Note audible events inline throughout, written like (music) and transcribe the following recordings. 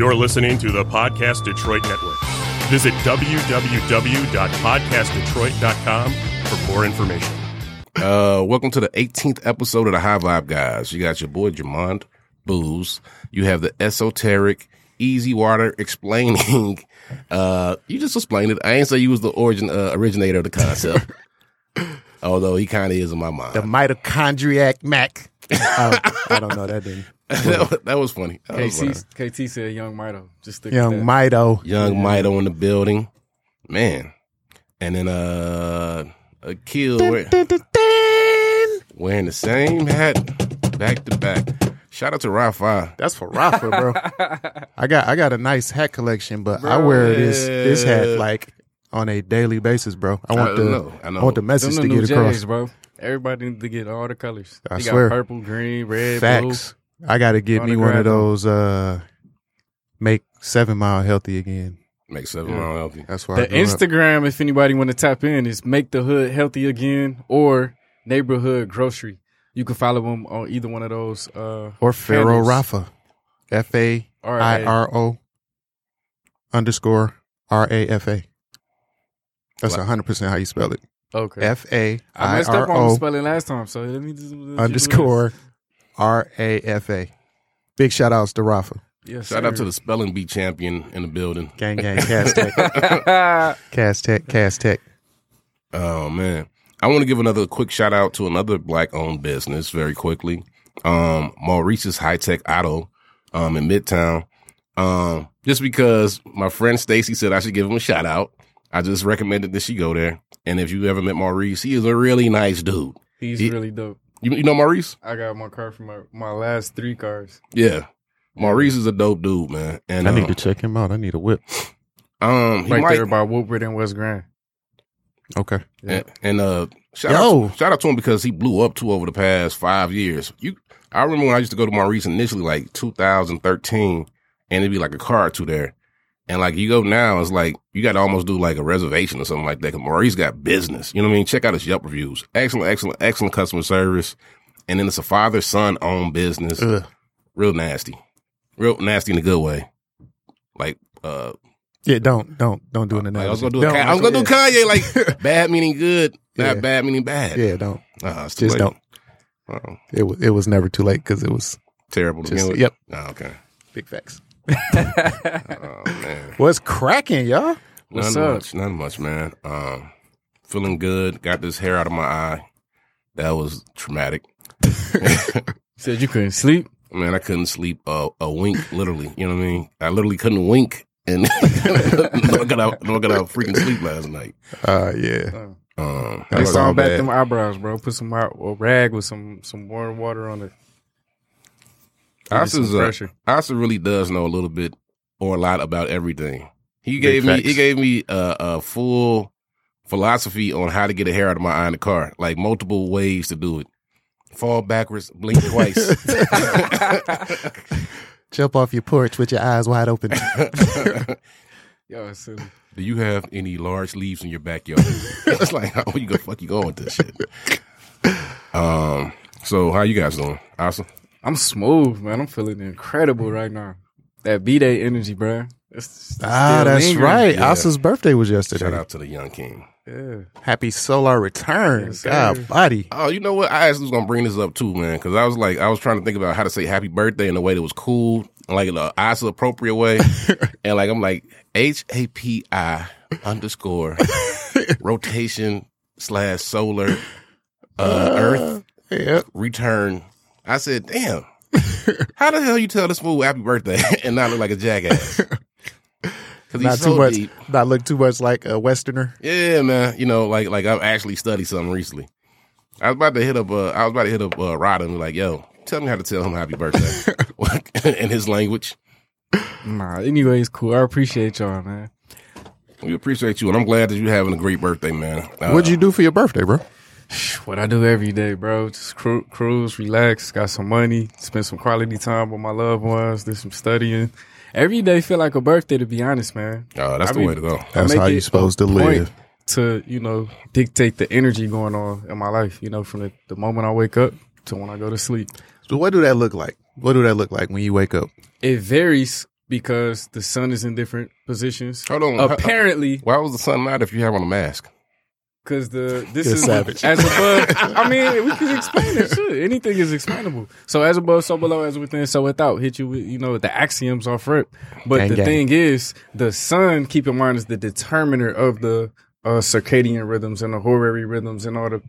You're listening to the Podcast Detroit Network. Visit www.podcastdetroit.com for more information. Uh, welcome to the 18th episode of the High Vibe Guys. You got your boy Jamond Booze. You have the esoteric, easy water explaining. (laughs) Uh, you just explained it. I ain't say you was the origin uh, originator of the concept, (laughs) although he kind of is in my mind. The mitochondriac Mac. Uh, (laughs) I don't know. That didn't. That, was, that was funny. That was. KT, KT said Young Mito. Just stick Young with that. Mito. Young Mito in the building, man. And then uh, a kill wear- wearing the same hat back to back. Shout out to Rafa. That's for Rafa, bro. (laughs) I got I got a nice hat collection, but I wear this this hat like on a daily basis, bro. I want I the know, I know. want the Them message the to new get across. Jays, bro. Everybody need to get all the colors. I You swear. got purple, green, red, Facts. I got to get me one of those. uh Make seven mile healthy again. Make seven mile healthy. That's why blue. I The grew up. Instagram, if anybody want to tap in, is make the hood healthy again or neighborhood grocery. You can follow them on either one of those. Uh, or Pharaoh. Rafa, F A I R O underscore R A F A. That's Wow. hundred percent how you spell it. Okay. F A I I messed up on the spelling last time, so let me just let you underscore R A F A. Big shout outs to Rafa. Yes, Shout out to the spelling bee champion in the building. Gang gang Cass Tech. (laughs) Cass Tech, Cass Tech. Oh man. I want to give another quick shout out to another black owned business very quickly. Um, Maurice's High Tech Auto, um, in Midtown. Um, just because my friend Stacy said I should give him a shout out. I just recommended that she go there. And if you ever met Maurice, he is a really nice dude. He's He- really dope. You, you know Maurice? I got my car from my, my last three cars. Yeah. Maurice is a dope dude, man. And I need um, to check him out. I need a whip. um, he right might, there by Woodward and West Grand. Okay. And, and uh, shout Yo. out, to, shout out to him because he blew up too over the past five years. You, I remember when I used to go to Maurice initially, like 2013, and it'd be like a car or two there. And like you go now, it's like you got to almost do like a reservation or something like that. Maurice got business. You know what I mean? Check out his Yelp reviews. Excellent, excellent, excellent customer service. And then it's a father son owned business. Ugh. Real nasty, real nasty in a good way. Like, uh, Yeah, don't don't don't do an like I was gonna do, a I was gonna do Kanye like (laughs) bad meaning good, not Yeah. bad meaning bad. Yeah, don't. Uh, Just late. don't. Oh, It was it was never too late because it was terrible to just begin with. yep. Oh, okay. Big facts. (laughs) Oh man. What's cracking, y'all? What's None up? much. None much, man. Um, feeling good. Got this hair out of my eye. That was traumatic. (laughs) Said you couldn't sleep. Man, I couldn't sleep a, a wink. Literally, you know what I mean. I literally couldn't wink, and (laughs) no, I got out. I got out freaking sleep last night. Uh yeah. Uh, Um, They saw back bad. them eyebrows, bro. Put some a rag with some some warm water on it. Give it Asa's, pressure. Asa really does know a little bit or a lot about everything. He Big gave me facts. he gave me a, a full philosophy on how to get a hair out of my eye in the car, like multiple ways to do it. Fall backwards, blink twice. (laughs) Jump off your porch with your eyes wide open. (laughs) Yo, silly. Do you have any large leaves in your backyard? (laughs) it's like, how you go fuck you going with this shit? Um. So how you guys doing? Awesome. I'm smooth, man. I'm feeling incredible right now. That B day energy, bro. It's, it's ah, that's lingering. right. Yeah. Asa's birthday was yesterday. Shout out to the young king. Yeah. Happy solar return. Yes, sir. God body. Oh, you know what? I actually was gonna bring this up too, man, because I was like, I was trying to think about how to say happy birthday in a way that was cool, like in a Asa appropriate way, (laughs) and like I'm like H A P I underscore (laughs) rotation slash solar uh, Earth Yep. return. I said, damn, (laughs) how the hell you tell this fool happy birthday (laughs) and not look like a jackass? (laughs) Not he's too so much deep. not look too much like a westerner. Yeah, man. You know, like like I've actually studied something recently. I was about to hit up. Uh, I was about to hit up uh, Rod and be like, "Yo, tell me how to tell him happy birthday in his language." Nah, anyways, cool. I appreciate y'all, man. We appreciate you, and I'm glad that you're having a great birthday, man. Uh, What'd you do for your birthday, bro? (sighs) What I do every day, bro. Just cru- cruise, relax, got some money, spend some quality time with my loved ones, do some studying. Every day feel like a birthday, to be honest, man. Oh, that's I the mean- way to go. That's how you a supposed to live. To, you know, dictate the energy going on in my life, you know, from the, the moment I wake up to when I go to sleep. So what do that look like? What do that look like when you wake up? It varies because the sun is in different positions. Hold on. Apparently, Why was the sun not if you have on a mask? Because the (laughs) this You're is savage. as above. I mean, (laughs) we can explain it. Shit, anything is explainable. So as above, so below, as within, so without. Hit you with you know the axioms off rip. But Gang, the gang. thing is, the sun. Keep in mind is the determiner of the uh, circadian rhythms and the horary rhythms and all the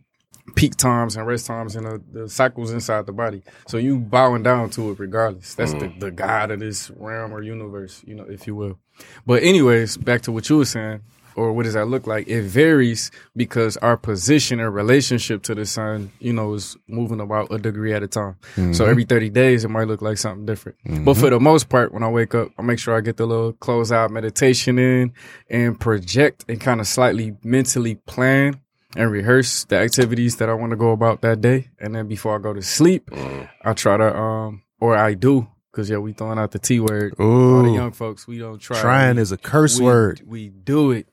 peak times and rest times and the, the cycles inside the body. So you bowing down to it regardless. That's the, the god of this realm or universe, you know, if you will. But anyways, back to what you were saying, or what does that look like? It varies because our position or relationship to the sun, you know, is moving about a degree at a time. So mm-hmm. every 30 days, it might look like something different. But for mm-hmm. the most part, when I wake up, I make sure I get the little close out meditation in and project and kind of slightly mentally plan and rehearse the activities that I want to go about that day. And then before I go to sleep, mm. I try to, um, or I do, cause yeah, we throwing out the T word. All the young folks, we don't try. trying we, is a curse we- word. We do it.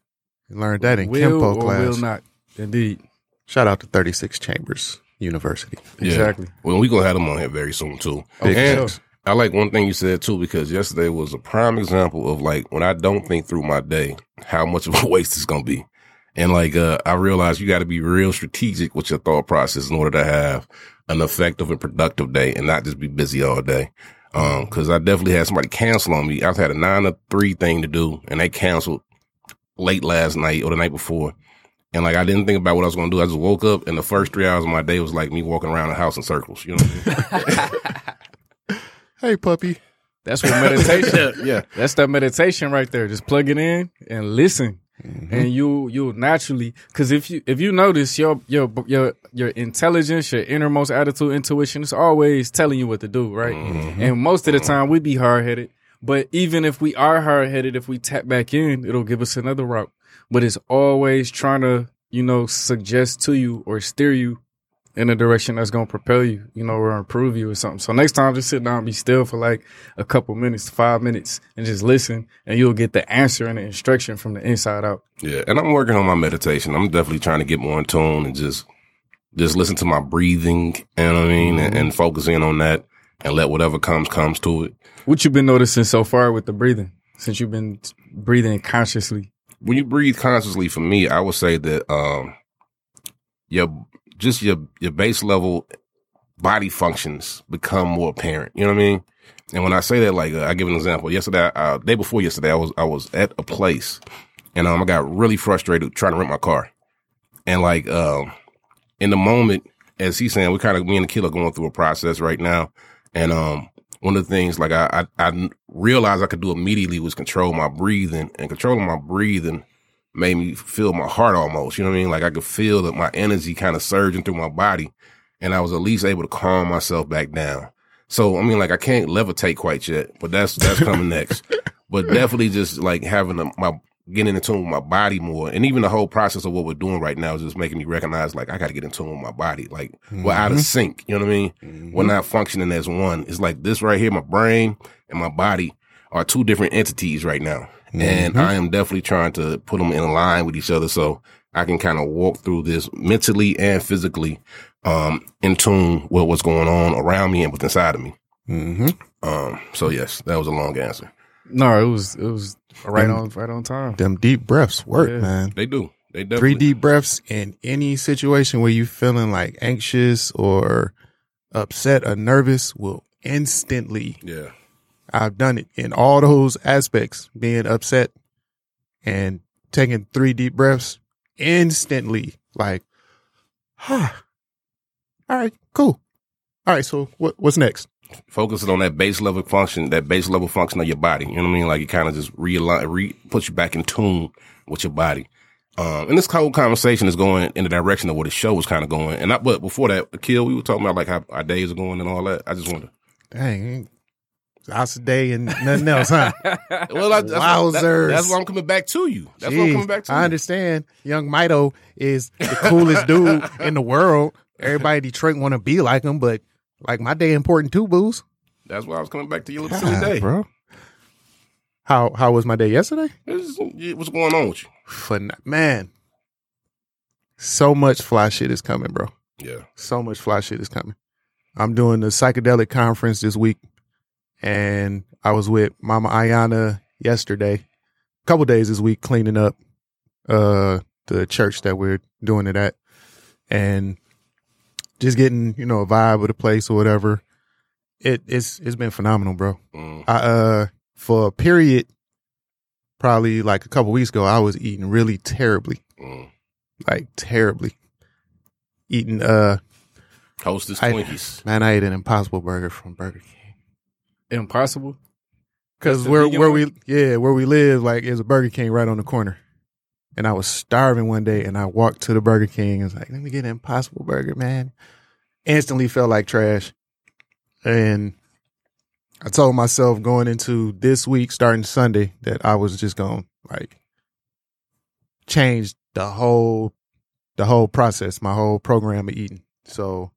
Learned that in will Kempo or class. will not. Indeed. Shout out to 36 Chambers University. Yeah. Exactly. Well, we gonna have them on here very soon too. Oh, for and sure. I like one thing you said too because yesterday was a prime example of like when I don't think through my day, how much of a (laughs) waste it's gonna be. And like uh, I realized you got to be real strategic with your thought process in order to have an effective and productive day, and not just be busy all day. Um, because I definitely had somebody cancel on me. I've had a nine to three thing to do, and they canceled late last night or the night before. And like I didn't think about what I was gonna do. I just woke up, and the first three hours of my day was like me walking around the house in circles. You know what I mean? (laughs) Hey, puppy. That's what meditation. (laughs) yeah. That's that meditation right there. Just plug it in and listen. Mm-hmm. And you you'll naturally because if you if you notice your your your your intelligence, your innermost attitude, intuition it's always telling you what to do, right? Mm-hmm. And most of the time we be hard headed. But even if we are hard headed, if we tap back in, it'll give us another route. But it's always trying to, you know, suggest to you or steer you in a direction that's gonna propel you, you know, or improve you or something. So next time just sit down and be still for like a couple minutes, five minutes, and just listen and you'll get the answer and the instruction from the inside out. Yeah, and I'm working on my meditation. I'm definitely trying to get more in tune and just just listen to my breathing. You know what I mean, and, mm-hmm. and focus in on that, and let whatever comes comes to it. What you been noticing so far with the breathing since you've been breathing consciously? When you breathe consciously, for me, I would say that um, your just your your base level body functions become more apparent. You know what I mean? And when I say that, like uh, I give an example. Yesterday, uh, day before yesterday, I was I was at a place, and um, I got really frustrated trying to rent my car, and like um, in the moment, as he's saying, we kind of me and the kid are going through a process right now, and um, one of the things like I, I I realized I could do immediately was control my breathing, and controlling my breathing made me feel my heart almost. You know what I mean? Like I could feel that my energy kind of surging through my body, and I was at least able to calm myself back down. So I mean, like I can't levitate quite yet, but that's that's coming next. (laughs) But definitely just like having a, my getting in tune with my body more, and even the whole process of what we're doing right now is just making me recognize like I got to get in tune with my body. Like we're out of sync. You know what I mean? We're not functioning as one. It's like this right here, my brain and my body are two different entities right now, and I am definitely trying to put them in line with each other so I can kind of walk through this mentally and physically, um, in tune with what's going on around me and what's inside of me. Mm-hmm. Um, so yes, that was a long answer. No, it was it was right Them- on right on time. Them deep breaths work, Yeah. man. They do. They definitely. Three deep breaths in any situation where you feeling like anxious or upset or nervous will instantly Yeah. I've done it in all those aspects, being upset and taking three deep breaths instantly. Like, huh. (sighs) All right, cool. All right, so what, what's next? Focusing on that base level function, that base level function of your body. You know what I mean? Like it kind of just realign, re, puts you back in tune with your body. Um, and this whole conversation is going in the direction of where the show was kind of going. And I, but before that, Kill, we were talking about like how our days are going and all that. I just wanted. Dang, house a day and nothing else, huh? (laughs) Well, I, that's, Wowzers. that- that's why I'm coming back to you. That's why I'm coming back to I you. understand. Young Mito is the coolest dude in the world. Everybody in Detroit want to be like him, but like my day important too, booze. That's why I was coming back to your little silly day. bro. How how was my day yesterday? It's- What's going on with you? Man, so much fly shit is coming, bro. Yeah. So much fly shit is coming. I'm doing the psychedelic conference this week and I was with Mama Ayana yesterday, a couple days this week cleaning up uh the church that we're doing it at, and just getting you know a vibe of the place or whatever. It it's it's been phenomenal, bro. Mm. I uh for a period, probably like a couple weeks ago, I was eating really terribly, Mm. like terribly. Eating uh Hostess I- Twinkies. man, I ate an Impossible Burger from Burger King. Impossible. Cause where where one? we yeah where we live like is a Burger King right on the corner, and I was starving one day and I walked to the Burger King and was like, let me get an Impossible Burger, man. Instantly felt like trash, and I told myself going into this week starting Sunday that I was just going to like change the whole the whole process, my whole program of eating. So,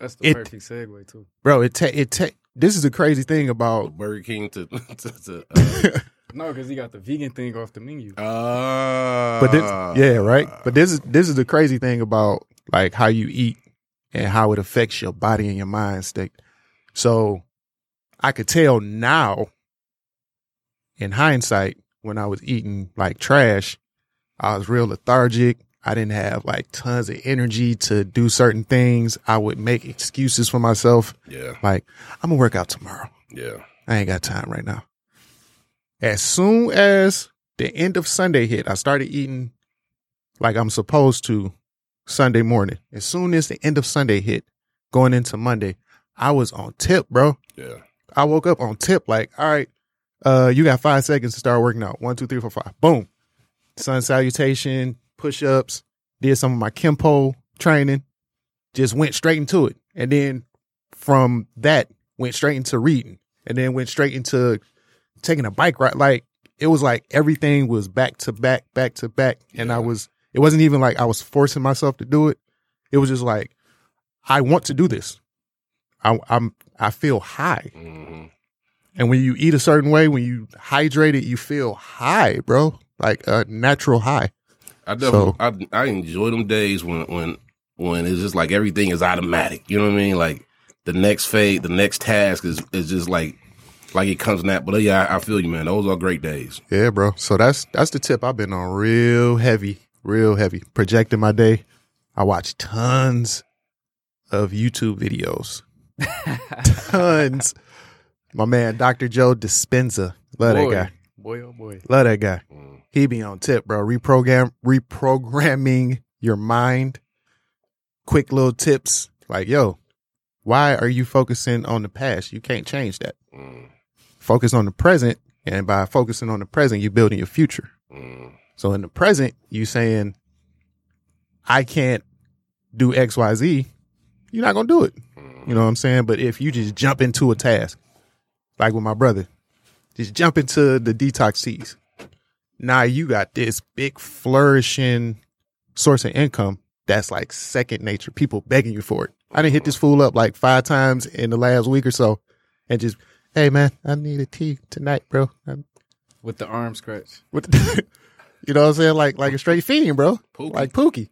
That's the It- perfect segue too. bro, it ta- it ta- this is the crazy thing about Burger King to (laughs) to, to uh, (laughs) No, because he got the vegan thing off the menu. uh, but this, yeah, right. But this is this is the crazy thing about like how you eat and how it affects your body and your mind state. So I could tell now, in hindsight, when I was eating like trash, I was real lethargic. I didn't have like tons of energy to do certain things. I would make excuses for myself, yeah, like I'm gonna work out tomorrow. yeah. I ain't got time right now. As soon as the end of Sunday hit, I started eating like I'm supposed to Sunday morning. As soon as the end of Sunday hit, going into Monday, I was on tip, bro. Yeah. I woke up on tip, like, all right, uh, you got five seconds to start working out. One, two, three, four, five. Boom. Sun salutation, push ups, did some of my Kempo training, just went straight into it. And then from that, went straight into reading and then went straight into taking a bike ride. Like it was like everything was back to back, back to back. And I was, it wasn't even like I was forcing myself to do it. It was just like, I want to do this. I, I'm, I feel high. hmm And when you eat a certain way, when you hydrate it, you feel high, bro. Like a natural high. I definitely I, I enjoy them days when when when it's just like everything is automatic. You know what I mean? Like the next phase, the next task is is just like like it comes nat. But yeah, I, I feel you, man. Those are great days. Yeah, bro. So that's that's the tip I've been on real heavy, real heavy. Projecting my day. I watch tons of YouTube videos. (laughs) tons. My man, Dr. Joe Dispenza. Love boy, that guy. boy, oh boy. Love that guy. Mm. He be on tip, bro. Reprogram reprogramming your mind. Quick little tips. Like, yo, why are you focusing on the past? You can't change that. Mm. Focus on the present. And by focusing on the present, you're building your future. Mm. So in the present, you saying, I can't do XYZ, you're not gonna do it. Mm. You know what I'm saying? But if you just jump into a task, like with my brother, just jump into the detox teas. Now you got this big flourishing source of income that's like second nature. People begging you for it. I didn't hit this fool up like five times in the last week or so and just, hey man, I need a tea tonight, bro. I'm, With the arm scratch. With the- (laughs) you know what I'm saying? Like like a straight fiend, bro. Pookie. Like Pookie.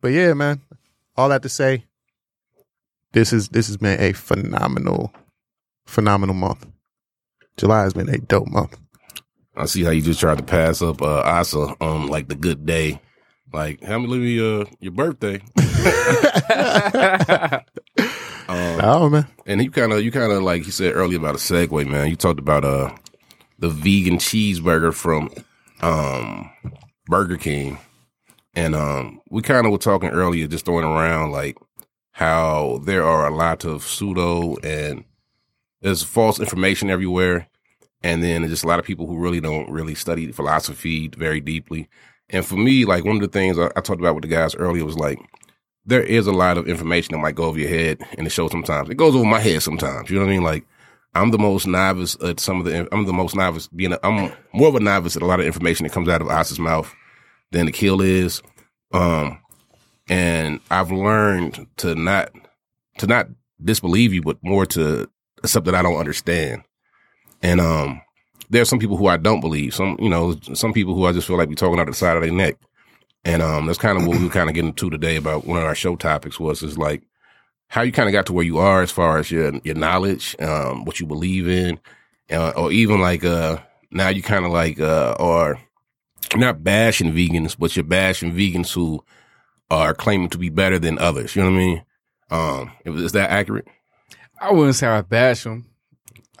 But yeah, man. All that to say, this is this has been a phenomenal, phenomenal month. July has been a dope month. I see how you just tried to pass up uh, Asa on like the good day. Like, how many me uh, your birthday? (laughs) (laughs) Man. and you kind of you kind of like you said earlier about a segue, man. You talked about uh the vegan cheeseburger from um Burger King, and um we kind of were talking earlier, just throwing around like how there are a lot of pseudo and there's false information everywhere, and then just a lot of people who really don't really study philosophy very deeply. And for me, like one of the things I, I talked about with the guys earlier was like there is a lot of information that might go over your head in the show sometimes. It goes over my head sometimes. You know what I mean? Like I'm the most novice at some of the. I'm the most novice being. I'm more of a novice at a lot of information that comes out of Asa's mouth than the kill is. Um, and I've learned to not to not disbelieve you, but more to accept that I don't understand. And um, there are some people who I don't believe. Some you know some people who I just feel like be talking out of the side of their neck. And um, that's kind of what we were kind of getting to today about one of our show topics was is like how you kind of got to where you are as far as your your knowledge, um, what you believe in, uh, or even like uh now you kind of like uh are not bashing vegans, but you're bashing vegans who are claiming to be better than others. You know what I mean? Um, is that accurate? I wouldn't say I bash them.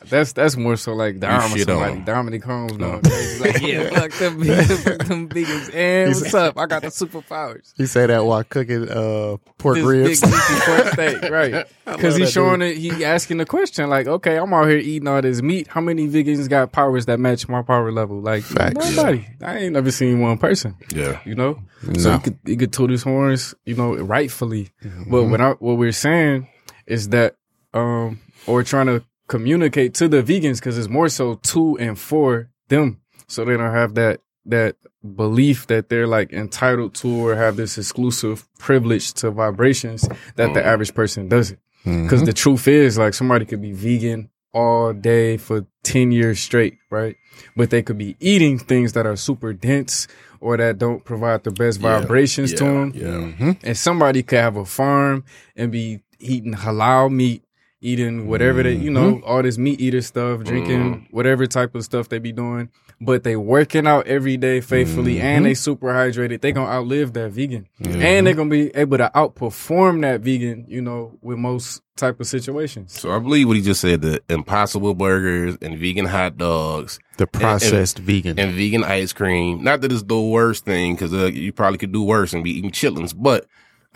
That's that's more so like Dom or shit on somebody. him. Dominic Holmes No. going. Like, (laughs) yeah, fuck them (laughs) vegans, fuck them vegans. And what's up? I got the superpowers. He said that while cooking uh, pork This ribs. big pork steak, (laughs) right? Because he's that showing it. He asking the question like, okay, I'm out here eating all this meat. How many vegans got powers that match my power level? Like Facts. nobody. I ain't never seen one person. Yeah. You know, so No. he could he could toot his horns. You know, rightfully. Mm-hmm. But what I, what we're saying is that, um, or trying to communicate to the vegans because it's more so to and for them, so they don't have that that belief that they're like entitled to or have this exclusive privilege to vibrations that the mm. average person doesn't. Mm-hmm. Because the truth is, like, somebody could be vegan all day for 10 years straight, right? But they could be eating things that are super dense or that don't provide the best Yeah. vibrations to Yeah. them. Yeah. Mm-hmm. And somebody could have a farm and be eating halal meat, eating whatever they, you know, mm-hmm. all this meat eater stuff, drinking mm-hmm. whatever type of stuff they be doing. But they working out every day faithfully mm-hmm. and they super hydrated. They gonna outlive that vegan. And they're gonna be able to outperform that vegan, you know, with most type of situations. So I believe what he just said: the Impossible Burgers and vegan hot dogs the processed vegan. and vegan ice cream. Not that it's the worst thing, because uh, you probably could do worse and be eating chitlins. But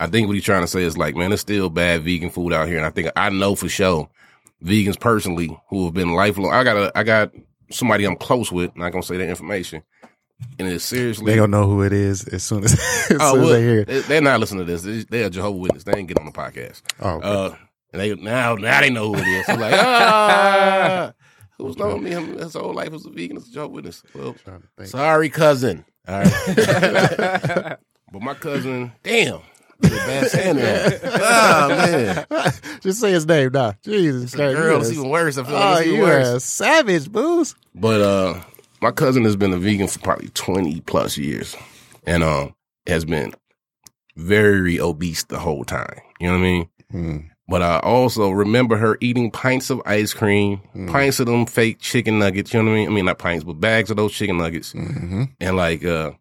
I think what he's trying to say is like, man, there's still bad vegan food out here, and I think I know for sure vegans personally who have been lifelong. I got a, I got somebody I'm close with. Not gonna say that information, and it's seriously. they don't know who it is as soon as, (laughs) as, Oh, soon as they hear it. they- they're not listening to this. They- They're Jehovah Witness. They ain't get on the podcast. Oh, okay. Uh, and they now now they know who it is. So like, ah, who's known me his whole life as a vegan as a Jehovah Witness? Well, Trying to think. sorry, cousin. All right, (laughs) but my cousin, damn, that's a bad saying that. Oh man, (laughs) Just say his name nah. Jesus Christ. girl, you it's even worse. I feel Oh, like it's even you worse. a savage, booze. But uh my cousin has been a vegan for probably 20 plus years and um has been very obese the whole time. You know what I mean? Hmm. But I also remember her eating pints of ice cream, pints of them fake chicken nuggets, you know what I mean? I mean not pints, but bags of those chicken nuggets. Mm-hmm. And like uh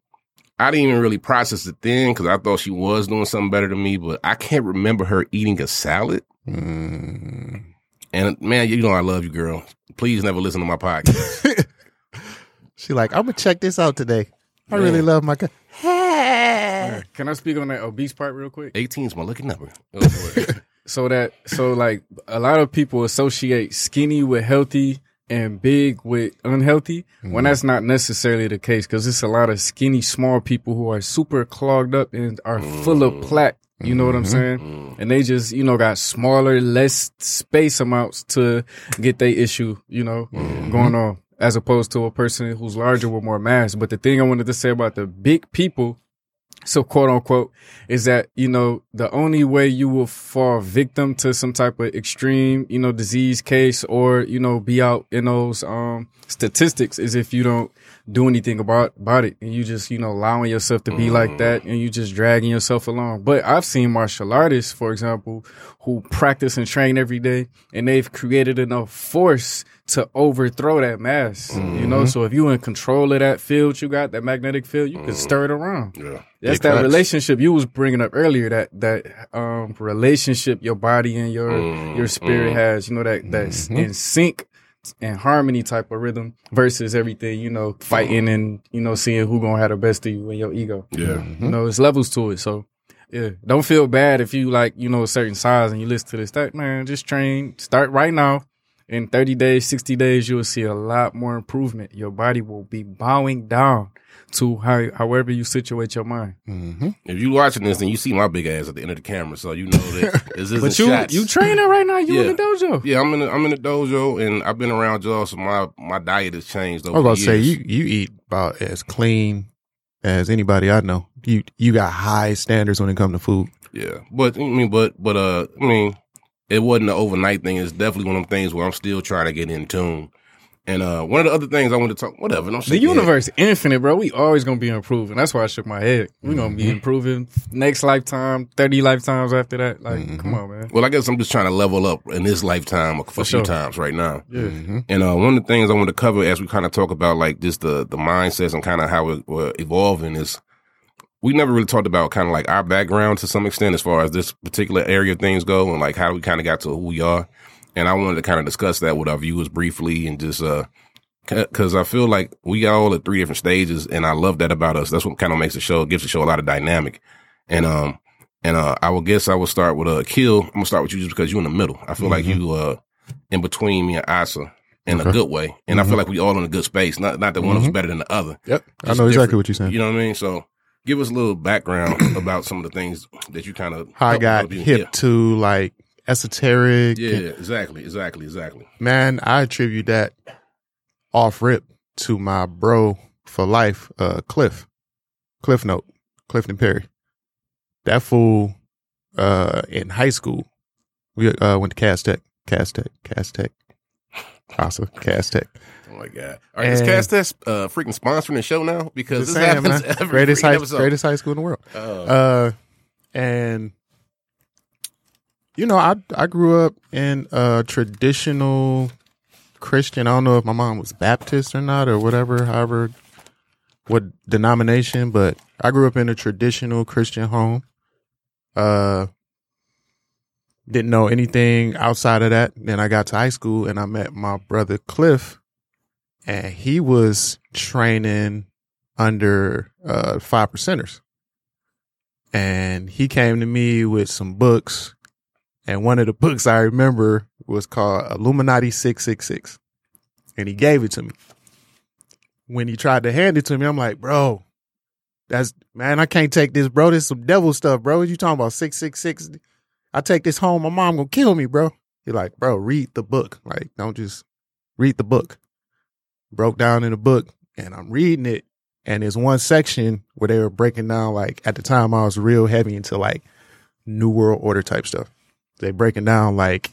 I didn't even really process it then because I thought she was doing something better than me, but I can't remember her eating a salad. Mm. And man, you know I love you, girl. Please never listen to my podcast. (laughs) She like, I'm gonna check this out today. I really love my. Co- Can I speak on that obese part real quick? 18 is my lucky number. Go. (laughs) So that so like a lot of people associate skinny with healthy and big with unhealthy when mm-hmm. that's not necessarily the case because it's a lot of skinny small people who are super clogged up and are full of mm-hmm. plaque. You know what I'm saying? Mm-hmm. And they just, you know, got smaller, less space amounts to get their issue, you know, going on as opposed to a person who's larger with more mass. But the thing I wanted to say about the big people so quote unquote is that you know the only way you will fall victim to some type of extreme you know disease case or you know be out in those um statistics is if you don't do anything about about it and you just you know allowing yourself to be like that and you just dragging yourself along. But i've seen martial artists for example who practice and train every day and they've created enough force to overthrow that mass you know so if you in control of that field you got that magnetic field you can stir it around Yeah. that's Big that facts. relationship you was bringing up earlier. That that um relationship your body and your Mm, your spirit has. You know that that's in sync and harmony type of rhythm versus everything. You know fighting and you know seeing who gonna have the best of you and your ego. Yeah. You know it's levels to it. So yeah, don't feel bad if you like you know a certain size and you listen to this. That man, just train. Start right now. In 30 days, 60 days, you will see a lot more improvement. Your body will be bowing down to how, however you situate your mind. Mm-hmm. If you're watching this, then you see my big ass at the end of the camera, so you know that (laughs) this isn't But you shots. you training right now? You in the dojo? yeah, I'm in the, I'm in the dojo, and I've been around y'all, so my my diet has changed I over was about to the say you you eat about as clean as anybody I know. You you got high standards when it comes to food. Yeah, but I mean, but but uh, I mean, it wasn't an overnight thing. It's definitely one of them things where I'm still trying to get in tune. And uh, one of the other things I wanted to talk, whatever. Don't The your head. universe infinite, bro. We always gonna be improving. That's why I shook my head. We gonna Mm-hmm. be improving next lifetime, thirty lifetimes after that. Like, Mm-hmm. come on, man. Well, I guess I'm just trying to level up in this lifetime for, a few sure. times right now. Yeah. And uh, one of the things I want to cover as we kind of talk about like just the the mindsets and kind of how it, we're evolving is we never really talked about kind of like our background to some extent as far as this particular area of things go and like how we kind of got to who we are. And I wanted to kind of discuss that with our viewers briefly and just uh because I feel like we all at three different stages, and I love that about us. That's what kind of makes the show, gives the show a lot of dynamic. And um, and uh, I will guess I will start with uh, Kill. I'm gonna start with you just because you're in the middle. I feel like you uh in between me and Asa in a good way, and I feel like we all in a good space. Not not that one of us better than the other. Yep. I know exactly different. what you're saying. You know what I mean? So give us a little background (clears throat) about some of the things that you kind of How I got hip to like esoteric. Yeah, and- exactly, exactly, exactly. man, I attribute that off rip to my bro for life, uh, Cliff, Cliff Note, Clifton Perry. That fool, uh, in high school, we uh went to Cass Tech, Cass Tech, Cass Tech, Casa, Cass Tech. Oh my god! All right, is And- Cast Test uh, freaking sponsoring the show now? Because this saying, happens man. every greatest high, episode. greatest high school in the world. Uh, Uh, and you know, I I grew up in a traditional Christian. I don't know if my mom was Baptist or not, or whatever, however, what denomination, but I grew up in a traditional Christian home. Uh, didn't know anything outside of that. Then I got to high school and I met my brother Cliff, and he was training under uh five percenters. And he came to me with some books and one of the books i remember was called illuminati 666 and he gave it to me. When he tried to hand it to me i'm like bro that's man i can't take this bro. This some devil stuff bro. What you talking about 666 i take this home my mom gonna kill me bro. He like bro read the book. Like don't just read the book broke down in a book and i'm reading it and there's one section where they were breaking down like at the time I was real heavy into like New World Order type stuff. They breaking down like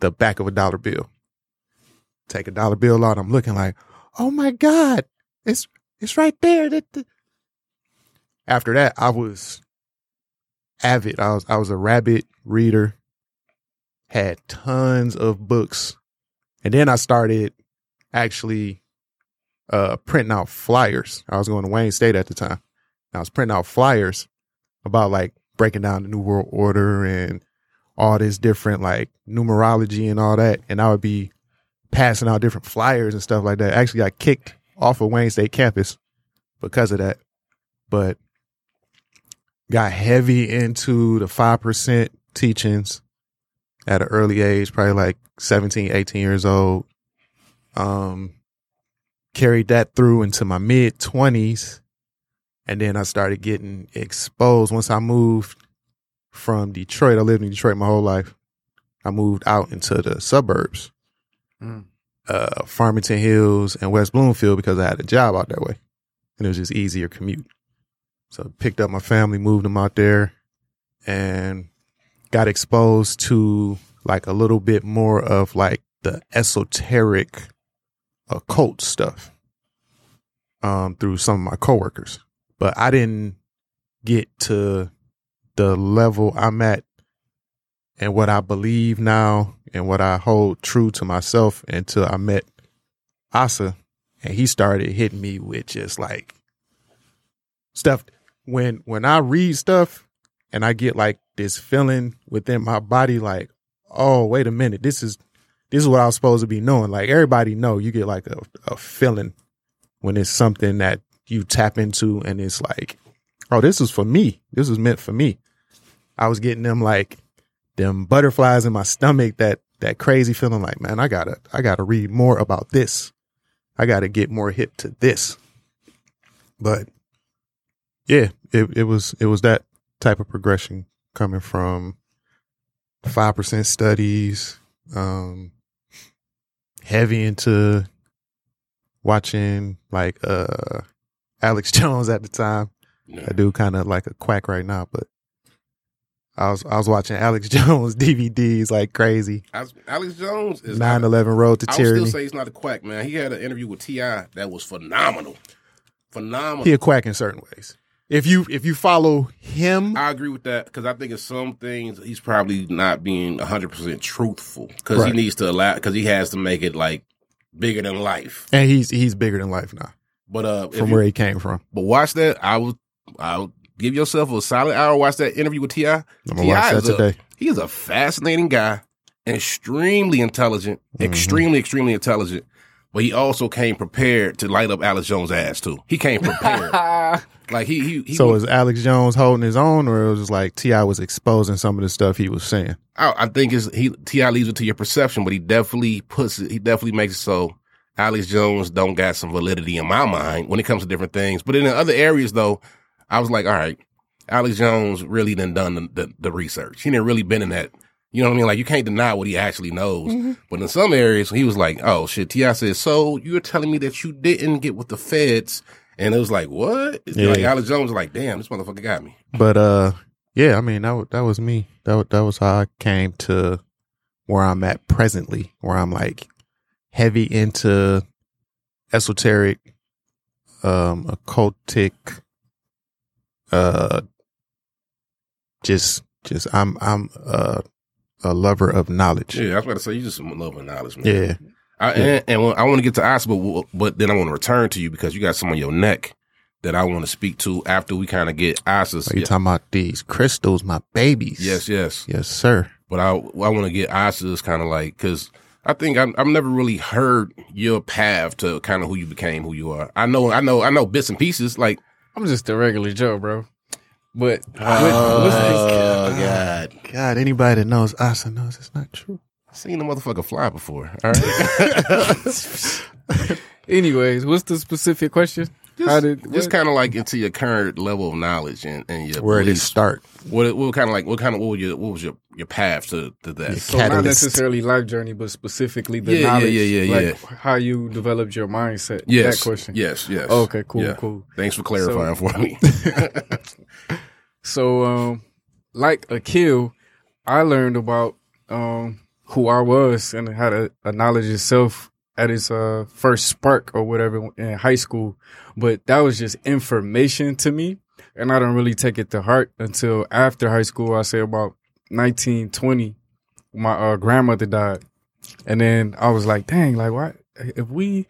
the back of a dollar bill. Take a dollar bill out, I'm looking like, oh my God, it's it's right there. That- that-" After that, I was avid. I was I was a rabid reader, had tons of books. And then I started actually uh printing out flyers. I was going to Wayne State at the time. I was printing out flyers about like breaking down the New World Order and all this different like numerology and all that. And I would be passing out different flyers and stuff like that. I actually got kicked off of Wayne State campus because of that. But got heavy into the 5% teachings at an early age, probably like 17, 18 years old. Um, carried that through into my mid 20s. And then I started getting exposed once I moved from Detroit. I lived in Detroit my whole life. I moved out into the suburbs, Mm. uh, Farmington Hills and West Bloomfield because I had a job out that way. And it was just easier commute. So picked up my family, moved them out there and got exposed to like a little bit more of like the esoteric occult stuff um, through some of my coworkers. But I didn't get to the level I'm at and what I believe now and what I hold true to myself until I met Asa and he started hitting me with just like stuff when when I read stuff and I get like this feeling within my body like oh wait a minute this is this is what I was supposed to be knowing. Like everybody know you get like a, a feeling when it's something that you tap into and it's like oh this is for me. This is meant for me. I was getting them like them butterflies in my stomach that that crazy feeling like man I gotta I gotta read more about this. I gotta get more hip to this. But yeah it, it was it was that type of progression coming from five percent studies um heavy into watching like uh alex (laughs) jones at the time Yeah. I do kind of like a quack right now, but I was I was watching Alex (laughs) Jones DVDs like crazy. I- Alex Jones is 9-11 Road to I would still say he's not a quack, man. He had an interview with Ti that was phenomenal, phenomenal. He a quack in certain ways. If you if you follow him, I agree with that because I think in some things he's probably not being hundred percent truthful because he needs to allow because he has to make it like bigger than life. and he's he's bigger than life now But uh, from you- where he came from. but watch that. I will. I would give yourself a solid hour. Watch that interview with Ti. I'm gonna watch that a- today. he is a fascinating guy, extremely intelligent, extremely extremely intelligent. But he also came prepared to light up Alex Jones' ass too. He came prepared. (laughs) like he he, he So was- is Alex Jones holding his own, or it was just like Ti was exposing some of the stuff he was saying? I, I think is he Ti leaves it to your perception, but he definitely puts it. He definitely makes it so Alex Jones don't got some validity in my mind when it comes to different things. But in the other areas, though, I was like, all right, Alex Jones really done done the, the, the research. He didn't really been in that. You know what I mean? Like you can't deny what he actually knows. But in some areas, he was like, "Oh shit." Ti said, "So you're telling me that you didn't get with the feds?" And it was like, "What?" Yeah. Like Alex Jones was like, "Damn, this motherfucker got me." But uh, yeah, I mean that that was me. That that was how I came to where I'm at presently, where I'm like heavy into esoteric, um, occultic, uh, just just I'm I'm uh, a lover of knowledge. Yeah, I was about to say you just some love and knowledge, man. Yeah. I, and, and when- I want to get to Asa, but, but then I want to return to you because you got some on your neck that I want to speak to after we kind of get Asa's. Are you talking about these crystals, my babies? Yes, yes. yes, sir. But I, I want to get Asa's kind of like, because I think I'm, I've never really heard your path to kind of who you became, who you are. I know, I know, I know bits and pieces. Like, I'm just a regular Joe, bro. But oh, God. God, anybody that knows Asa knows it's not true. I've seen the motherfucker fly before. All right. (laughs) anyways, what's the specific question? How did just kind of like into your current level of knowledge and, and your Where did it beliefs. start? What what kind of like what kind of what was your what was your your path to to that? so not necessarily life journey, but specifically the Yeah, yeah, knowledge, yeah, yeah, like how you developed your mindset. yes, that question. Yes, yes. Okay, cool, Yeah. cool. Thanks for clarifying for me. (laughs) So, um, like a kill, I learned about um who I was and how to acknowledge itself at its uh first spark or whatever in high school. But that was just information to me, and I don't really take it to heart until after high school. I say about nineteen twenty, my uh, grandmother died, and then I was like, dang, like what if we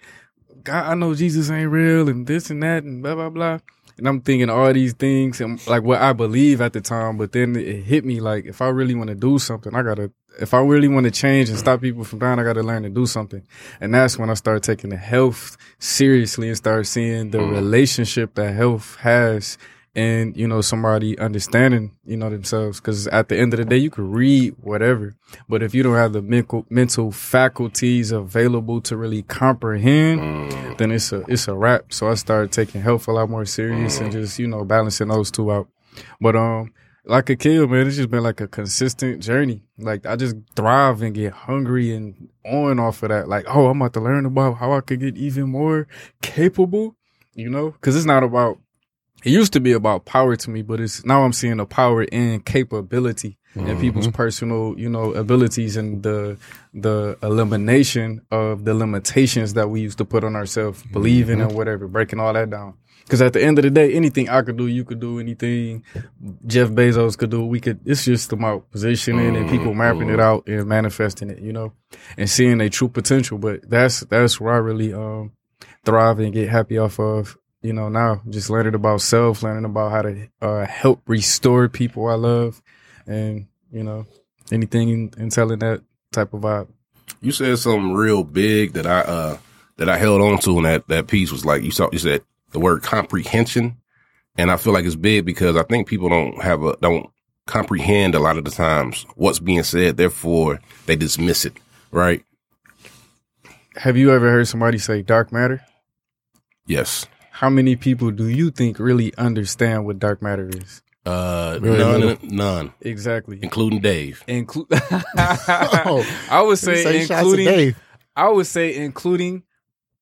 God, I know Jesus ain't real and this and that and blah blah blah. And I'm thinking all these things and like what I believe at the time, but then it hit me like if I really want to do something, I gotta if I really want to change and stop people from dying, I gotta learn to do something. And that's when I started taking the health seriously and started seeing the mm. relationship that health has and you know somebody understanding you know themselves. Because at the end of the day you could read whatever. But if you don't have the mental mental faculties available to really comprehend then it's a it's a wrap. So i started taking health a lot more serious and just you know balancing those two out. But um like a kid man it's just been like a consistent journey. Like i just thrive and get hungry and on off of that. Like oh i'm about to learn about how i could get even more capable you know? Because it's not about it used to be about power to me, but it's now I'm seeing the power in capability and mm-hmm. people's personal, you know, abilities and the the elimination of the limitations that we used to put on ourselves, believing and mm-hmm. whatever, breaking all that down. Because at the end of the day, anything I could do, you could do anything. Jeff Bezos could do. We could. It's just about positioning and people mm-hmm. mapping it out and manifesting it, you know, and seeing a true potential. But that's that's where I really um thrive and get happy off of you know, now just learning about self, learning about how to uh, help restore people I love, and you know, anything in, in telling that type of vibe. you said something real big that I uh that I held on to in that that piece was like you saw you said the word comprehension, and I feel like it's big because I think people don't have a don't comprehend a lot of the times what's being said. Therefore, they dismiss it. Right? Have you ever heard somebody say dark matter? Yes. How many people do you think really understand what dark matter is? Uh, Really none, none, Exactly. including Dave. Include. (laughs) I would say, Say including. Dave. I would say including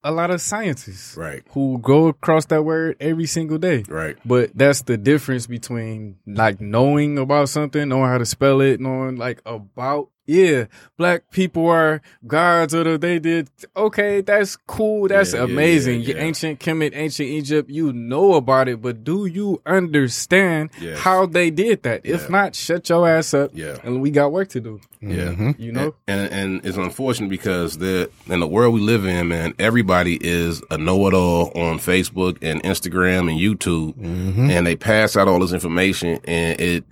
a lot of scientists Right. who go across that word every single day. Right. But that's the difference between like knowing about something, knowing how to spell it, knowing like about yeah, black people are gods or the, they did okay, that's cool, that's Yeah, yeah, amazing. yeah, yeah. Ancient Kemet, ancient Egypt, you know about it, but do you understand Yes. how they did that? If Yeah. not, shut your ass up. Yeah. And we got work to do. Yeah. Mm-hmm. You know? And, and it's unfortunate because the in the world we live in, man, everybody is a know-it-all on Facebook and Instagram and YouTube, mm-hmm. and they pass out all this information, and it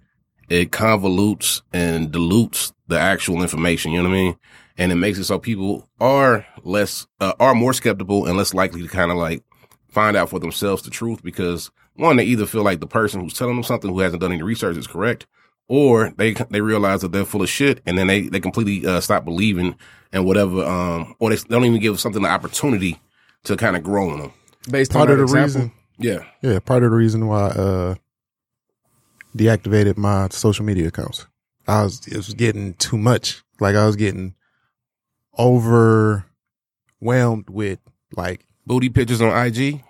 it convolutes and dilutes the actual information. You know what I mean? And it makes it so people are less uh, are more skeptical and less likely to kind of like find out for themselves the truth because one, they either feel like the person who's telling them something who hasn't done any research is correct, or they they realize that they're full of shit and then they they completely uh, stop believing and whatever um or they don't even give something the opportunity to kind of grow on them Based Part on of the example. reason, yeah yeah, part of the reason why uh deactivated my social media accounts. I was it was getting too much. Like I was getting overwhelmed with like booty pictures on IG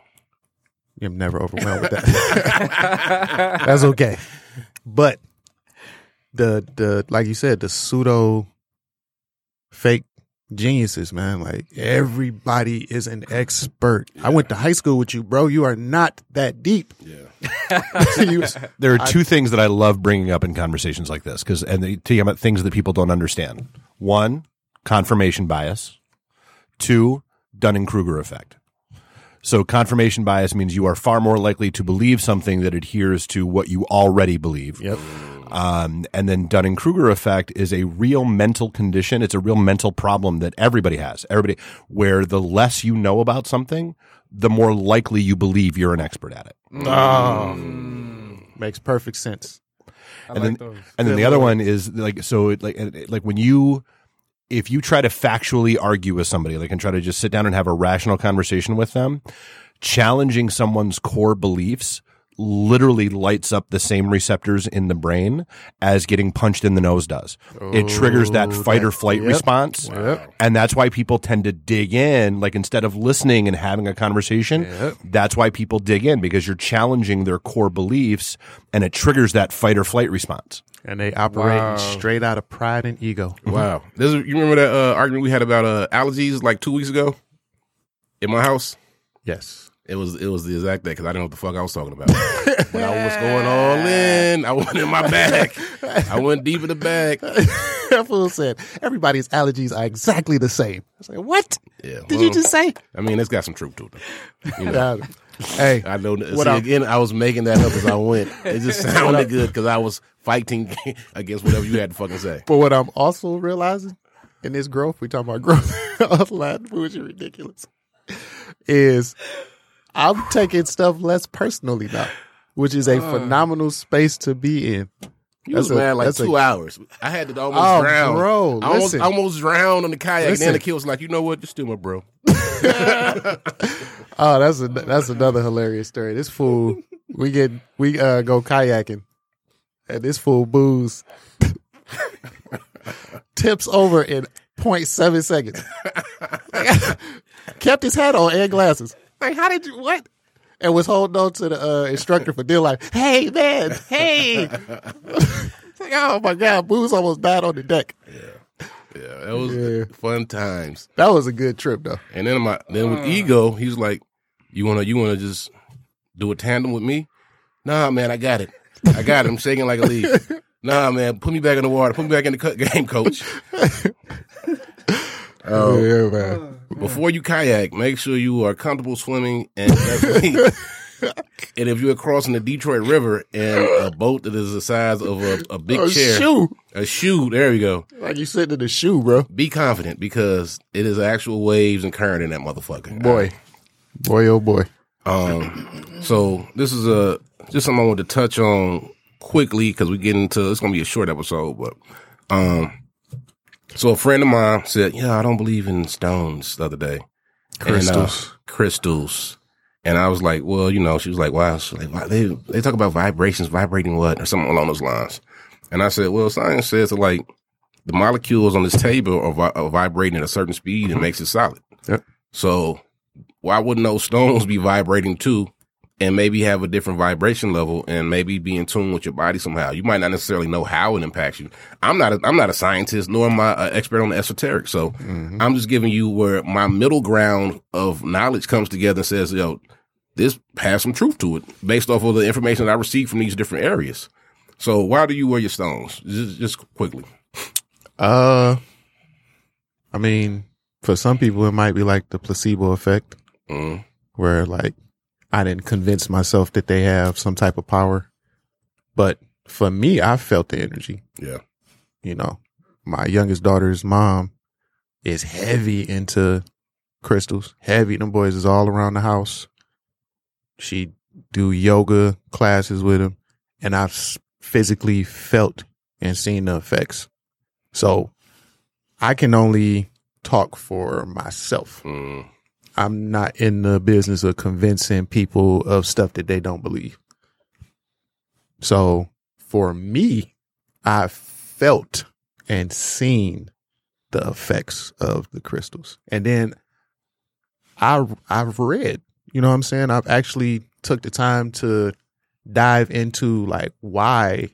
I'm never overwhelmed with that. (laughs) That's okay. But the the like you said, the pseudo fake geniuses, man. Like everybody is an expert. I went to high school with you, bro. You are not that deep. yeah (laughs) (laughs) You- There are two things that I love bringing up in conversations like this because and they talking about things that people don't understand. One, confirmation bias. Two, Dunning Kruger effect. So confirmation bias means you are far more likely to believe something that adheres to what you already believe. Yep. Um, and then Dunning Kruger effect is a real mental condition. It's a real mental problem that everybody has. Everybody, where the less you know about something, the more likely you believe you're an expert at it. Oh, makes perfect sense. I and like then, those. and then the other one is like so it, like it- like when you if you try to factually argue with somebody like and try to just sit down and have a rational conversation with them challenging someone's core beliefs literally lights up the same receptors in the brain as getting punched in the nose does it triggers that Oh, fight or flight yep. response Yep. and that's why people tend to dig in like instead of listening and having a conversation Yep. that's why people dig in because you're challenging their core beliefs and it triggers that fight or flight response And they operate Wow. straight out of pride and ego. wow this is, you remember that uh, argument we had about uh, allergies like two weeks ago in my house Yes. It was it was the exact day because I didn't know what the fuck I was talking about. (laughs) but I was going all in. I went in my bag. I went deep in the bag. (laughs) that fool said everybody's allergies are exactly the same. I was like, what Yeah. did well, you just say? I mean, it's got some truth to it. You (laughs) know, hey, I know. See, What I- again, I was making that up as I went. It just (laughs) sounded good because I was fighting (laughs) against whatever you had to fucking say. but what I'm also realizing in this growth, we talking about growth (laughs) offline, which is ridiculous, is I'm taking stuff less personally now, which is a uh. phenomenal space to be in. You was That's a- mad like that's a- two hours. I had to almost Oh, drown. bro, I almost, listen. Almost drowned on the kayak. And then the kid was like, "You know what? Just do my bro." (laughs) Oh, that's a that's another hilarious story. This fool, we get we uh go kayaking, and this fool booze (laughs) tips over in 0.7 seconds. Kept his hat on and glasses. Like, how did you what? And was holding on to the uh, instructor for dear life. Hey man, hey. (laughs) Like, oh my god, booze almost died on the deck. Yeah, that was Yeah. fun times. That was a good trip though. And then my then with uh. ego, he was like, "You wanna you wanna just do a tandem with me?" Nah, man, I got it. I got it. I'm shaking like a leaf. (laughs) Nah, man, put me back in the water. Put me back in the co- game, coach. (laughs) Um, oh, yeah, man. before you kayak, make sure you are comfortable swimming and definitely. (laughs) and if you're crossing the Detroit River in a boat that is the size of a, a big A chair, shoe. a shoe, there we go. Like you sitting in the shoe, bro. Be confident because it is actual waves and current in that motherfucker. Boy. Boy, oh boy. Um, so this is a just something I want to touch on quickly because we get into it's gonna be a short episode, but um, so a friend of mine said, "Yeah, I don't believe in stones." The other day, And, uh, Crystals. And I was like, "Well, you know," she was like, "Wow," She's like, "Why they they talk about vibrations, vibrating what, or something along those lines," and I said, "Well, science says that like the molecules on this table are, vi- are vibrating at a certain speed and mm-hmm. makes it solid." Yep. So why wouldn't those stones be vibrating too? And maybe have a different vibration level, and maybe be in tune with your body somehow. You might not necessarily know how it impacts you. I'm not. A, I'm not a scientist, nor am I an expert on the esoteric. So I'm just giving you where my middle ground of knowledge comes together and says, "Yo, this has some truth to it, based off of the information that I received from these different areas." So why do you wear your stones? Just, just quickly. Uh, I mean, for some people, it might be like the placebo effect, Mm. where like I didn't convince myself that they have some type of power. But for me, I felt the energy. Yeah. You know, my youngest daughter's mom is heavy into crystals. Heavy. Them boys is all around the house. She do yoga classes with them. and I've physically felt and seen the effects. So I can only talk for myself. Mm. I'm not in the business of convincing people of stuff that they don't believe. So for me, I felt and seen the effects of the crystals. And then I I've read, you know what I'm saying? I've actually took the time to dive into like why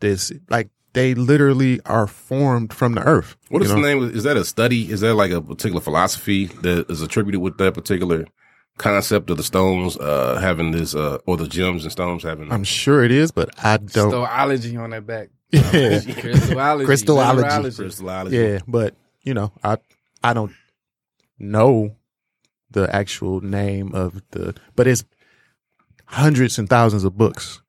this like they literally are formed from the earth. What is you the name? Is that a study? Is that like a particular philosophy that is attributed with that particular concept of the stones uh, having this, uh, or the gems and stones having? I'm sure it is, but I don't Stoology on that back. (laughs) Yeah. Crystallology. Crystallology. crystallology. Yeah, but you know, I I don't know the actual name of the, but it's hundreds and thousands of books.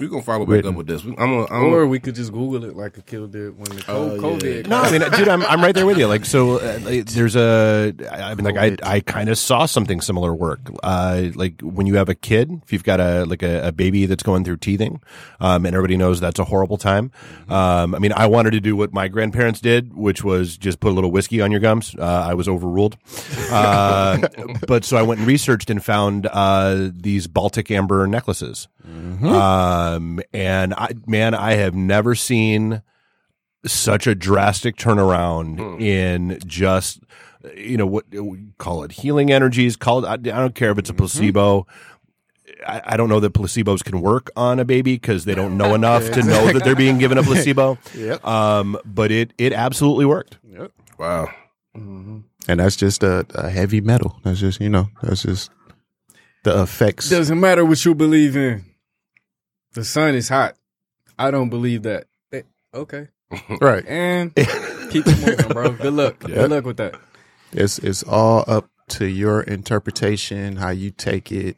We're gonna follow back up with this. I'm gonna, I'm Or we could just Google it like a kill did when the Oh, co- yeah. COVID. No, I mean, dude, I'm I'm right there with you. Like, so uh, like, there's a. I mean, like, I I kind of saw something similar work. Uh, like when you have a kid, if you've got a like a, a baby that's going through teething, um, and everybody knows that's a horrible time. Um, I mean, I wanted to do what my grandparents did, which was just put a little whiskey on your gums. Uh, I was overruled. (laughs) Uh, but so I went and researched and found uh these Baltic amber necklaces. Um, and I, man, I have never seen such a drastic turnaround in just, you know, what we call it healing energies. Call it, I, I don't care if it's a placebo. I, I don't know that placebos can work on a baby because they don't know (laughs) enough to know that they're being given a (laughs) placebo. Yep. Um, but it, it absolutely worked. yep. wow. And that's just a, a heavy metal. That's just you know, that's just the effects. Doesn't matter what you believe in. The sun is hot. I don't believe that. Eh, Okay. (laughs) right. And (laughs) keep it moving, bro. Good luck. Good luck with that. It's it's all up to your interpretation, how you take it.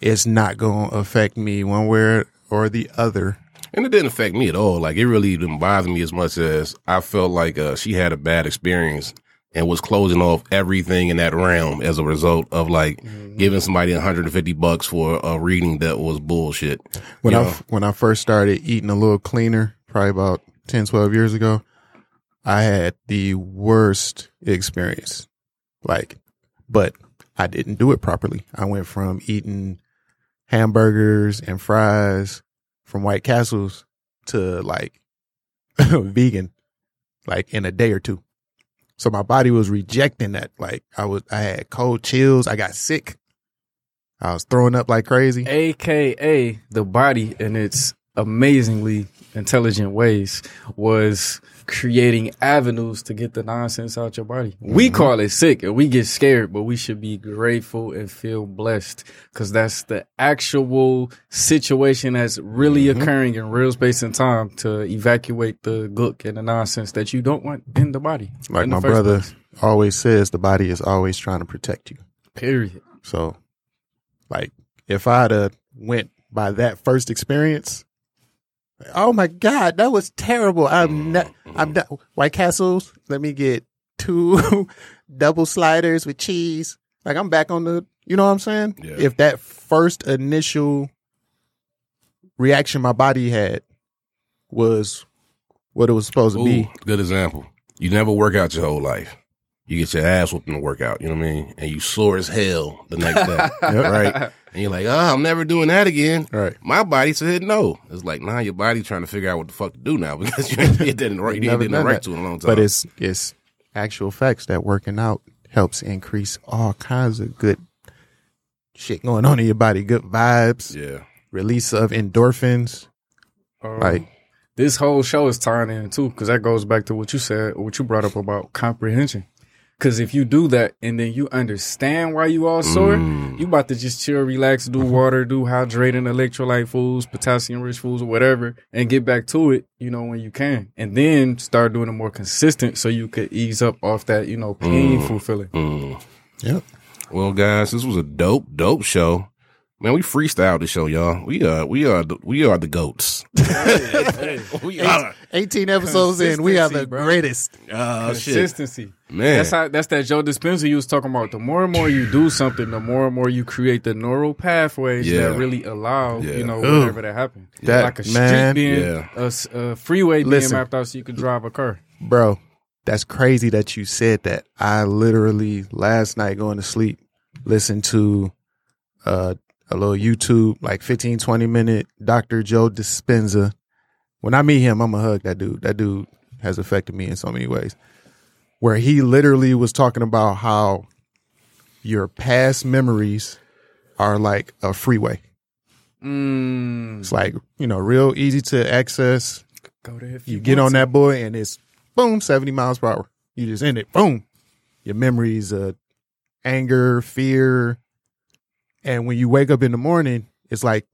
It's not going to affect me one way or the other. And it didn't affect me at all. Like it really didn't bother me as much as I felt like uh, she had a bad experience and was closing off everything in that realm as a result of like mm-hmm. giving somebody 150 bucks for a reading that was bullshit. When You I know? when I first started eating a little cleaner, probably about 10, 12 years ago, I had the worst experience. Like, but I didn't do it properly. I went from eating hamburgers and fries from White Castles to like (laughs) vegan, like in a day or two. So my body was rejecting that. Like I was, I had cold chills. I got sick. I was throwing up like crazy. AKA the body in its amazingly intelligent ways was creating avenues to get the nonsense out your body. We mm-hmm. call it sick and we get scared, but we should be grateful and feel blessed because that's the actual situation that's really mm-hmm. occurring in real space and time to evacuate the gook and the nonsense that you don't want in the body. Like my brother place. always says, the body is always trying to protect you. Period. So, like, if I'd have went by that first experience, oh my god, that was terrible. I'm not. I'm mm. not. White Castles. Let me get two (laughs) double sliders with cheese. Like I'm back on the. You know what I'm saying? Yeah. If that first initial reaction my body had was what it was supposed to be, good example. You never work out your whole life. You get your ass whooped in the workout, you know what I mean? And you sore as hell the next day, (laughs) right? And you're like, oh, I'm never doing that again. right? My body said no. It's like, nah, your body's trying to figure out what the fuck to do now (laughs) because you ain't didn't right. You did done nothing right to it in a long time. But it's it's actual facts that working out helps increase all kinds of good shit going on in your body, good vibes, Yeah. release of endorphins. Um, Right. This whole show is tying in too, because that goes back to what you said, what you brought up about comprehension. Because if you do that and then you understand why you all sore, Mm. you about to just chill, relax, do water, do hydrating, electrolyte foods, potassium rich foods, or whatever, and get back to it, you know, when you can. And then start doing it more consistent so you could ease up off that, you know, painful feeling. Mm. Yep. Well, guys, this was a dope, dope show. Man, we freestyled the show, y'all. We are, we are, the, we are the goats. (laughs) we (laughs) are. 18 episodes in, we are the bro. greatest. Oh shit, Consistency. man. That's how that's that Joe Dispenza you was talking about. The more and more you do something, the more and more you create the neural pathways Yeah. that really allow Yeah. you know Ooh. whatever that happened. That- like a street man. being Yeah. a s- a, freeway being mapped out so you could drive a car. Bro, that's crazy that you said that. I literally last night going to sleep listened to uh, a little YouTube, like 15, 20 minute Dr. Joe Dispenza. When I meet him, I'm going to hug that dude. That dude has affected me in so many ways. Where he literally was talking about how your past memories are like a freeway. Mm. It's like, you know, real easy to access. Go there if You get on that boy and it's boom, 70 miles per hour. You just in it, boom. Your memories, uh, anger, fear. And when you wake up in the morning, it's like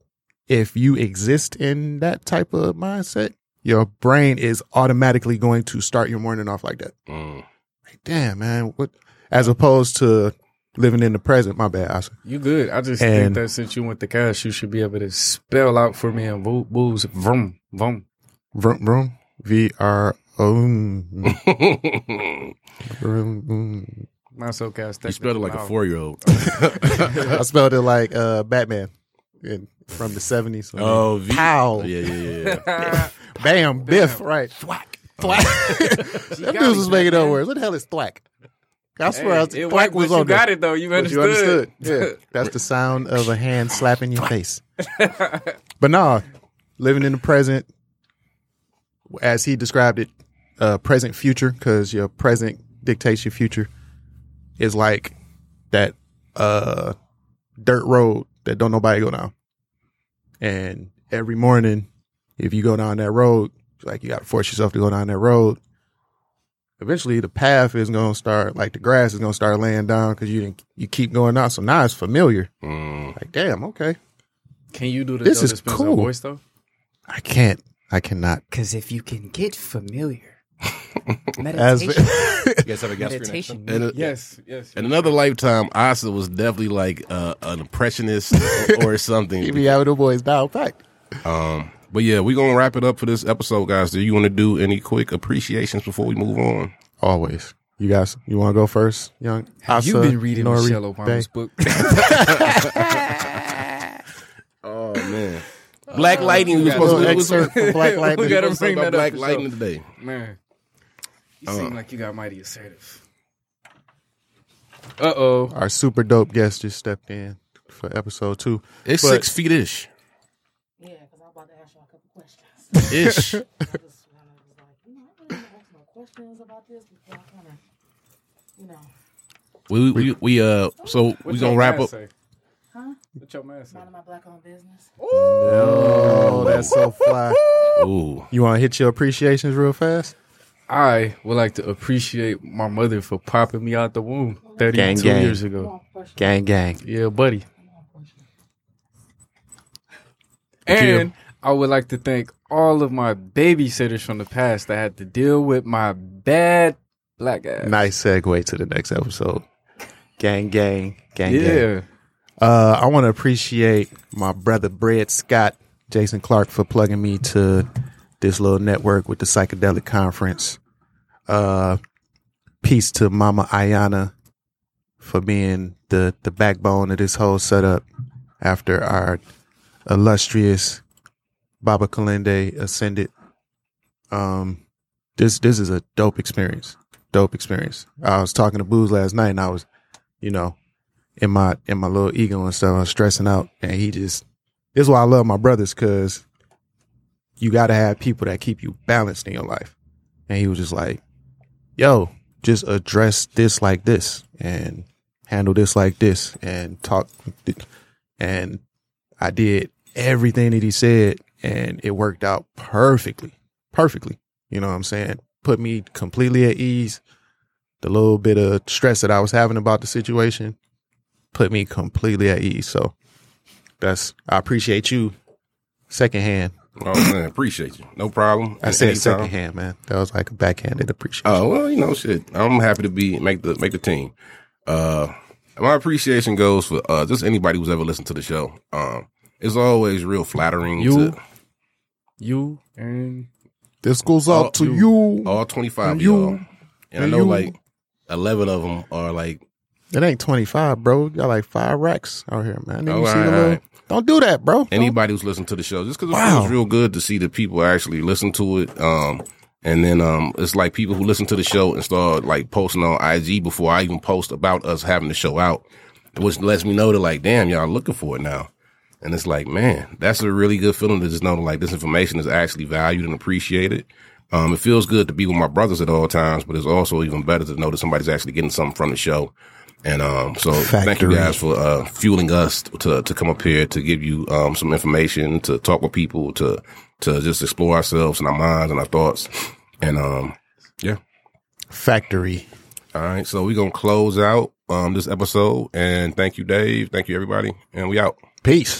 if you exist in that type of mindset, your brain is automatically going to start your morning off like that. Mm. Like, damn, man. What as opposed to living in the present. My bad, Oscar. You good? I just And- think that since you went to Cass, you should be able to spell out for me and boo- booze vroom vroom. Vroom, vroom. V R O. (laughs) vroom, vroom. Not so cast. you spelled it like a four year old. (laughs) (laughs) I spelled it like uh, Batman in, from the 70s. oh, v- Pow. Yeah, yeah, yeah. yeah. (laughs) Bam, biff, right. Thwack. Thwack. that dude was making up words. What the hell is thwack? I swear, I was, it thwack worked, was on you there. got it though. You But understood. you understood. Yeah. That's the sound of a hand slapping your face. but nah, living in the present, as he described it, uh, present future, because your present dictates your future, is like that uh, dirt road that don't nobody go down. And every morning, if you go down that road, like you got to force yourself to go down that road. Eventually, the path is gonna start, like the grass is gonna start laying down because you didn't, you keep going out. So now it's familiar. Mm. Like, damn, okay. Can you do the This Joe is Dispenza cool. voice though? I can't. I cannot. Because if you can get familiar, As (laughs) meditation, You guys have a guest for your next meditation, one? And, uh, Yes, yes. In another lifetime, Asa was definitely like uh, an impressionist or, or (laughs) something. He be having the boys down packed. Um, but yeah, we're gonna wrap it up for this episode, guys. Do you want to do any quick appreciations before we move on? Always. You guys, you want to go first, young? Have you Asa, been reading Nori, Michelle Obama's Bay? book? (laughs) Oh man, Black Lightning. We were got supposed to we was excerpt from Black We gotta supposed to bring that up Black Lightning today. Man, you Uh. seem like you got mighty assertive. Uh oh. Our super dope guest just stepped in for episode two. It's But- six feet ish. Yeah, because I'm about to ask y'all a couple questions. (laughs) Ish. I just kind was like, you know, I really don't ask no questions about this before I kind of, you know, we, we we uh so we gonna wrap up. huh? What your man say? Minding my black owned business. Oh, that's so fly. Ooh, You want to hit your appreciations real fast? I would like to appreciate my mother for popping me out the womb 32 Gang, gang. years ago. Gang, gang. Yeah, buddy. And I would like to thank all of my babysitters from the past that had to deal with my bad black ass. Nice segue to the next episode. Gang, gang, gang, gang. Yeah. Uh, I want to appreciate my brother Brad Scott, Jason Clark, for plugging me to this little network with the psychedelic conference. Uh, peace to Mama Ayana for being the the backbone of this whole setup after our illustrious Baba Kalende ascended. Um, this this is a dope experience. Dope experience. I was talking to Booze last night, and I was, you know, in my in my little ego and stuff. I was stressing out, and he just. This is why I love my brothers because you got to have people that keep you balanced in your life. And he was just like, "Yo, just address this like this, and handle this like this and talk. And I did everything that he said and it worked out perfectly, perfectly. You know what I'm saying? Put me completely at ease. The little bit of stress that I was having about the situation put me completely at ease. So that's, I appreciate you secondhand. Oh man, appreciate you. No problem. I said Anytime. secondhand, man. That was like a backhanded appreciation. Oh well, you know, shit. I'm happy to be make the make the team. Uh, my appreciation goes for uh just anybody who's ever listened to the show. Um, it's always real flattering You, to you, and this goes out to you- you. all 25 of You- y'all, and I and know you- like 11 of them are like, It ain't 25, bro. You got like five racks out here, man. Didn't Oh, you see the right, little- all right. Don't do that, bro. Anybody who's listened to the show, just because it Wow. feels real good to see the people actually listen to it. Um, and then um, it's like people who listen to the show and start like posting on IG before I even post about us having the show out, which lets me know that like, damn, y'all looking for it now. And it's like, man, that's a really good feeling to just know that like this information is actually valued and appreciated. Um, it feels good to be with my brothers at all times, but it's also even better to know that somebody's actually getting something from the show. And um, so thank you guys for uh, fueling us to to come up here to give you um, some information, to talk with people, to to just explore ourselves and our minds and our thoughts. And um, yeah. Factory. All right. So we're gonna close out um, this episode. And thank you, Dave. Thank you, everybody. And we out. Peace.